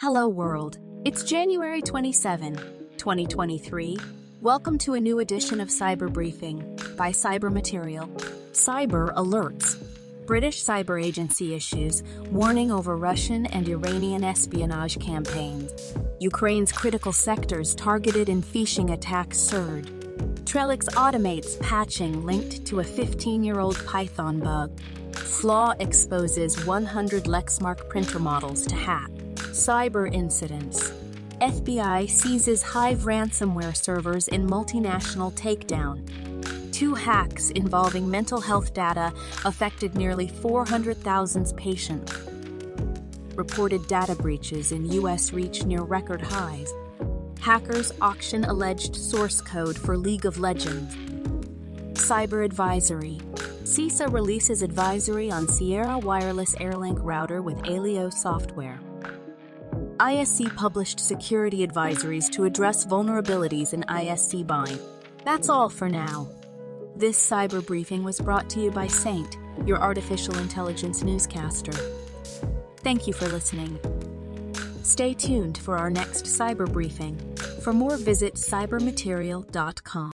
Hello, world. It's January 27, 2023. Welcome to a new edition of Cyber Briefing by Cyber Material. Cyber Alerts. British Cyber Agency issues warning over Russian and Iranian espionage campaigns. Ukraine's critical sectors targeted in phishing attacks surge. Trellix automates patching linked to a 15 year old Python bug. Flaw exposes 100 Lexmark printer models to hack. Cyber incidents. FBI seizes Hive ransomware servers in multinational takedown. Two hacks involving mental health data affected nearly 400,000 patients. Reported data breaches in U.S. reach near record highs. Hackers auction alleged source code for League of Legends. Cyber Advisory. CISA releases advisory on Sierra Wireless Airlink router with ALEOS software. ISC published security advisories to address vulnerabilities in ISC BIND. That's all for now. This cyber briefing was brought to you by Saint, your artificial intelligence newscaster. Thank you for listening. Stay tuned for our next cyber briefing. For more, visit cybermaterial.com.